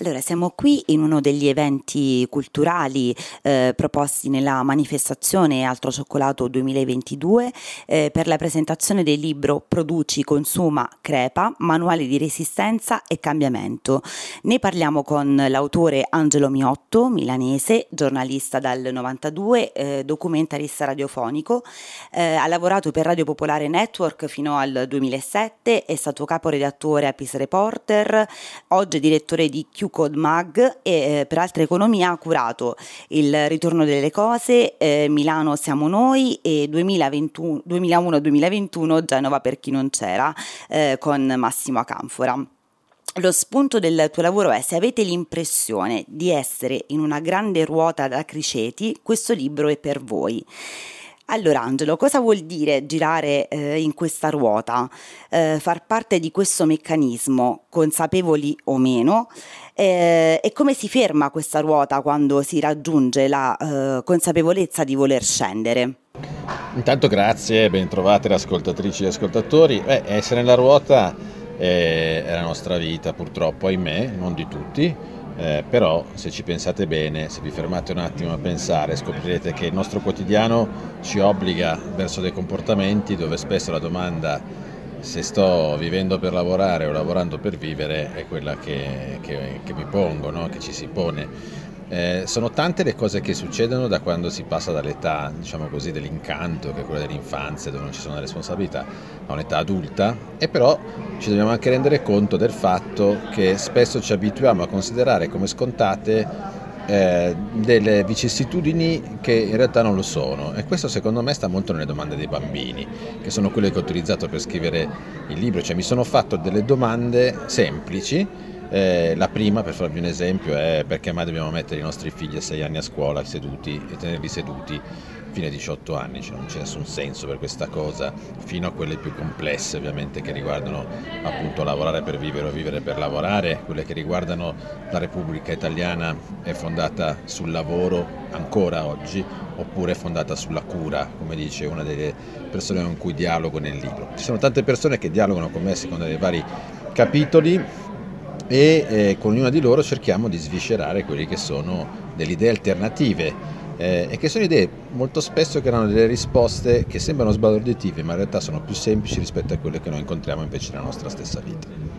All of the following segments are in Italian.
Allora, siamo qui in uno degli eventi culturali eh, proposti nella manifestazione Altro Cioccolato 2022 eh, per la presentazione del libro Produci, Consuma, Crepa, Manuale di resistenza e cambiamento. Ne parliamo con l'autore Angelo Miotto, milanese, giornalista dal 92, eh, documentarista radiofonico, eh, ha lavorato per Radio Popolare Network fino al 2007, è stato caporedattore a Peace Reporter, oggi è direttore di Q Code Mag e eh, per Altra Economia ha curato Il ritorno delle cose, eh, Milano siamo noi e 2001-2021 Genova per chi non c'era eh, con Massimo Acanfora. Lo spunto del tuo lavoro è se avete l'impressione di essere in una grande ruota da criceti, questo libro è per voi. Allora Angelo, cosa vuol dire girare eh, in questa ruota, eh, far parte di questo meccanismo, consapevoli o meno, eh, e come si ferma questa ruota quando si raggiunge la eh, consapevolezza di voler scendere? Intanto grazie, ben trovate le ascoltatrici e ascoltatori. Beh, essere nella ruota è la nostra vita purtroppo, ahimè, non di tutti eh, però se ci pensate bene, se vi fermate un attimo a pensare, scoprirete che il nostro quotidiano ci obbliga verso dei comportamenti dove spesso la domanda se sto vivendo per lavorare o lavorando per vivere è quella che, che, che mi pongo, no? che ci si pone. Eh, sono tante le cose che succedono da quando si passa dall'età, diciamo così, dell'incanto, che è quella dell'infanzia, dove non ci sono le responsabilità, a un'età adulta, e però ci dobbiamo anche rendere conto del fatto che spesso ci abituiamo a considerare come scontate eh, delle vicissitudini che in realtà non lo sono. E questo secondo me sta molto nelle domande dei bambini che sono quelle che ho utilizzato per scrivere il libro, cioè mi sono fatto delle domande semplici eh, la prima, per farvi un esempio, è perché mai dobbiamo mettere i nostri figli a 6 anni a scuola seduti e tenerli seduti fino ai 18 anni, cioè non c'è nessun senso per questa cosa, fino a quelle più complesse ovviamente che riguardano appunto lavorare per vivere o vivere per lavorare, quelle che riguardano la Repubblica Italiana è fondata sul lavoro ancora oggi oppure è fondata sulla cura, come dice una delle persone con cui dialogo nel libro. Ci sono tante persone che dialogano con me a seconda dei vari capitoli e eh, con ognuna di loro cerchiamo di sviscerare quelle che sono delle idee alternative eh, e che sono idee molto spesso che hanno delle risposte che sembrano sbalorditive ma in realtà sono più semplici rispetto a quelle che noi incontriamo invece nella nostra stessa vita.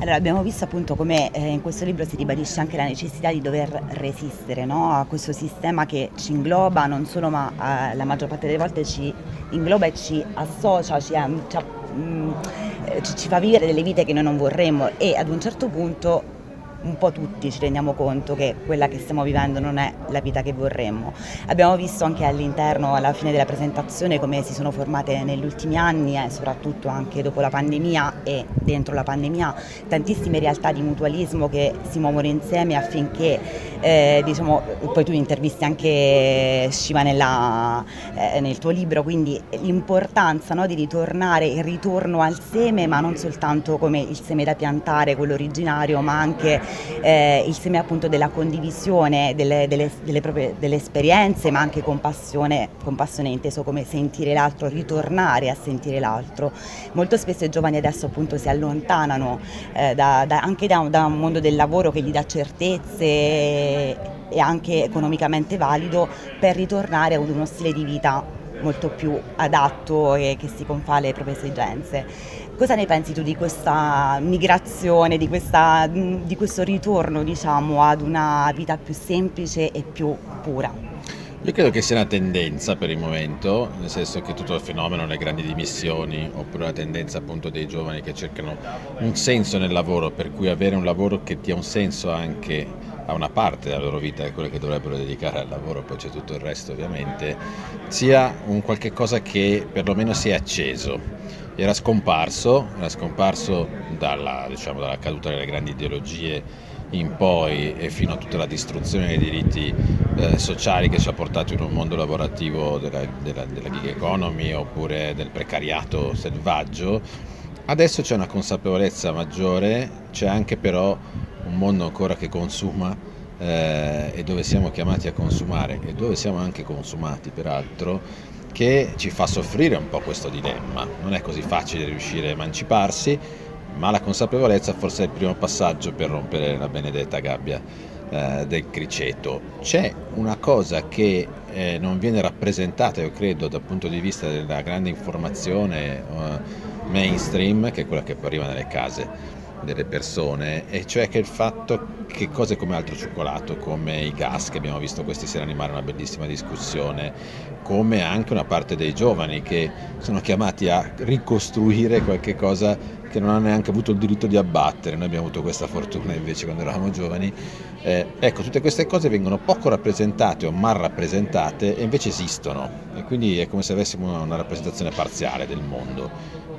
Allora, abbiamo visto appunto come eh, in questo libro si ribadisce anche la necessità di dover resistere no? a questo sistema che ci ingloba, non solo ma eh, la maggior parte delle volte ci ingloba e ci associa, ci, ci, mh, mm, ci, ci fa vivere delle vite che noi non vorremmo e ad un certo punto un po' tutti ci rendiamo conto che quella che stiamo vivendo non è la vita che vorremmo. Abbiamo visto anche all'interno, alla fine della presentazione, come si sono formate negli ultimi anni e soprattutto anche dopo la pandemia e dentro la pandemia tantissime realtà di mutualismo che si muovono insieme affinché, eh, diciamo, poi tu intervisti anche Shiva nella, eh, nel tuo libro, quindi l'importanza no, di ritornare, il ritorno al seme, ma non soltanto come il seme da piantare, quello originario, ma anche eh, il seme appunto della condivisione delle, delle, delle, proprie, delle esperienze, ma anche compassione, compassione inteso come sentire l'altro, ritornare a sentire l'altro. Molto spesso i giovani adesso appunto si allontanano eh, da, da, anche da, da un mondo del lavoro che gli dà certezze e anche economicamente valido per ritornare ad uno stile di vita molto più adatto e che si confà alle proprie esigenze. Cosa ne pensi tu di questa migrazione, di, questa, di questo ritorno diciamo, ad una vita più semplice e più pura? Io credo che sia una tendenza per il momento, nel senso che tutto il fenomeno, le grandi dimissioni, oppure la tendenza appunto dei giovani che cercano un senso nel lavoro, per cui avere un lavoro che dia un senso anche a una parte della loro vita, è quello che dovrebbero dedicare al lavoro, poi c'è tutto il resto ovviamente, sia un qualche cosa che perlomeno sia acceso era scomparso, era scomparso dalla, diciamo, dalla caduta delle grandi ideologie in poi e fino a tutta la distruzione dei diritti eh, sociali che ci ha portato in un mondo lavorativo della, della, della gig economy oppure del precariato selvaggio. Adesso c'è una consapevolezza maggiore, c'è anche però un mondo ancora che consuma eh, e dove siamo chiamati a consumare e dove siamo anche consumati peraltro che ci fa soffrire un po' questo dilemma. Non è così facile riuscire a emanciparsi, ma la consapevolezza forse è il primo passaggio per rompere la benedetta gabbia eh, del criceto. C'è una cosa che eh, non viene rappresentata, io credo, dal punto di vista della grande informazione eh, mainstream, che è quella che arriva nelle case delle persone, e cioè che il fatto che cose come altro cioccolato, come i gas che abbiamo visto questi sera animare una bellissima discussione, come anche una parte dei giovani che sono chiamati a ricostruire qualche cosa che non hanno neanche avuto il diritto di abbattere, noi abbiamo avuto questa fortuna invece quando eravamo giovani. Eh, ecco, tutte queste cose vengono poco rappresentate o mal rappresentate e invece esistono e quindi è come se avessimo una rappresentazione parziale del mondo.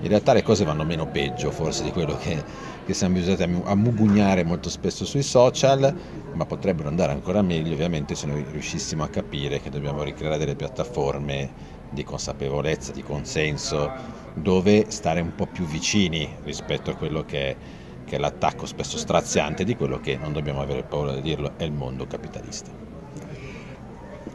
In realtà le cose vanno meno peggio forse di quello che, che siamo abituati a mugugnare molto spesso sui social, ma potrebbero andare ancora meglio ovviamente se noi riuscissimo a capire che dobbiamo ricreare delle piattaforme di consapevolezza, di consenso, dove stare un po' più vicini rispetto a quello che è, che è l'attacco spesso straziante di quello che, non dobbiamo avere paura di dirlo, è il mondo capitalista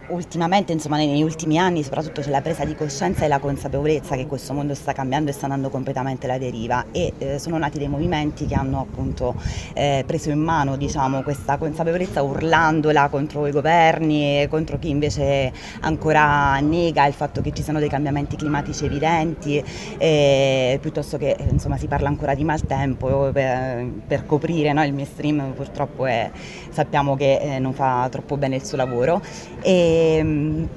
ultimamente, insomma, negli ultimi anni soprattutto c'è la presa di coscienza e la consapevolezza che questo mondo sta cambiando e sta andando completamente alla deriva e eh, sono nati dei movimenti che hanno appunto eh, preso in mano diciamo, questa consapevolezza urlandola contro i governi e contro chi invece ancora nega il fatto che ci siano dei cambiamenti climatici evidenti eh, piuttosto che insomma, si parla ancora di maltempo per, per coprire no? il mainstream purtroppo è, sappiamo che eh, non fa troppo bene il suo lavoro. E, Ehm,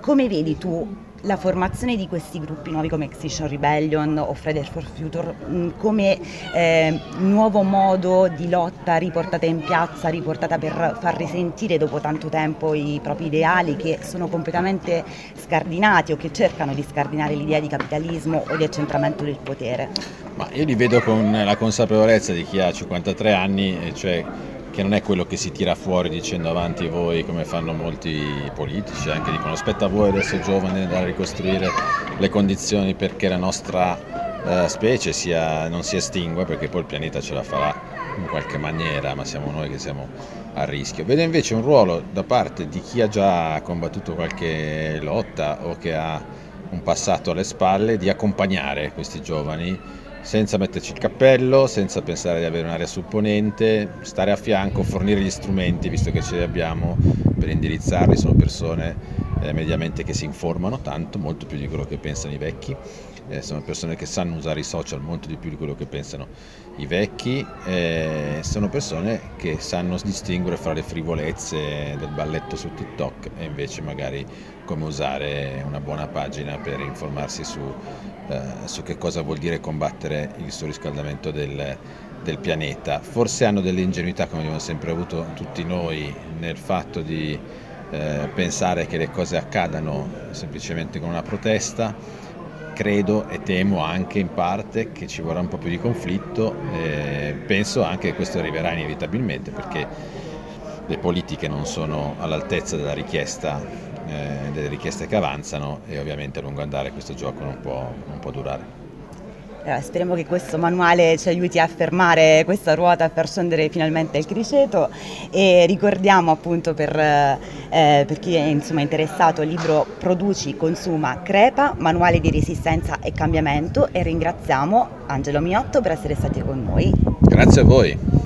come vedi tu la formazione di questi gruppi nuovi come Extinction Rebellion o Fridays for Future mm, come eh, nuovo modo di lotta riportata in piazza, riportata per far risentire dopo tanto tempo i propri ideali che sono completamente scardinati o che cercano di scardinare l'idea di capitalismo o di accentramento del potere? Ma io li vedo con la consapevolezza di chi ha 53 anni, cioè che non è quello che si tira fuori dicendo avanti voi come fanno molti politici, anche dicono aspetta voi adesso giovani da ricostruire le condizioni perché la nostra eh, specie sia, non si estingua perché poi il pianeta ce la farà in qualche maniera, ma siamo noi che siamo a rischio. Vedo invece un ruolo da parte di chi ha già combattuto qualche lotta o che ha un passato alle spalle di accompagnare questi giovani senza metterci il cappello, senza pensare di avere un'area supponente, stare a fianco, fornire gli strumenti, visto che ce li abbiamo, per indirizzarli. Sono persone eh, mediamente che si informano tanto, molto più di quello che pensano i vecchi. Eh, sono persone che sanno usare i social molto di più di quello che pensano i vecchi. Eh, sono persone che sanno distinguere fra le frivolezze del balletto su TikTok e invece magari come usare una buona pagina per informarsi su, eh, su che cosa vuol dire combattere il surriscaldamento del, del, pianeta. Forse hanno delle ingenuità, come abbiamo sempre avuto tutti noi, nel fatto di eh, pensare che le cose accadano semplicemente con una protesta. Credo e temo anche in parte che ci vorrà un po' più di conflitto, eh, penso anche che questo arriverà inevitabilmente perché le politiche non sono all'altezza della richiesta eh, delle richieste che avanzano e ovviamente a lungo andare questo gioco non può, non può durare. Allora, speriamo che questo manuale ci aiuti a fermare questa ruota, far scendere finalmente il criceto e ricordiamo appunto per, eh, per chi è insomma, interessato il libro Produci, Consuma, Crepa, manuale di resistenza e cambiamento e ringraziamo Angelo Miotto per essere stati con noi. Grazie a voi.